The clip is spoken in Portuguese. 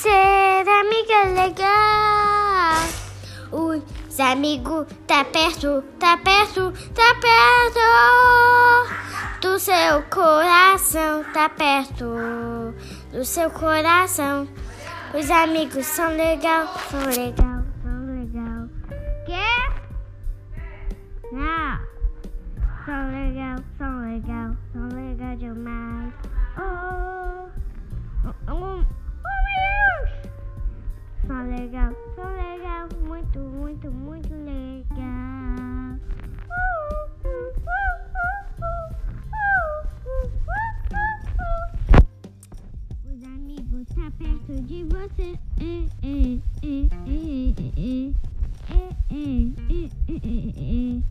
Ser amigo é legal. Os amigos tá perto, tá perto, tá perto. Do seu coração, tá perto. Do seu coração. Os amigos são legal, são legal, são legal. Quê? Não. São legal, são legal, legal, são legal, muito, muito, muito legal. Uh, uh, uh, Os amigos tá perto de você. Eh, eh, eh, eh, eh, eh, eh, eh, eh, eh, eh,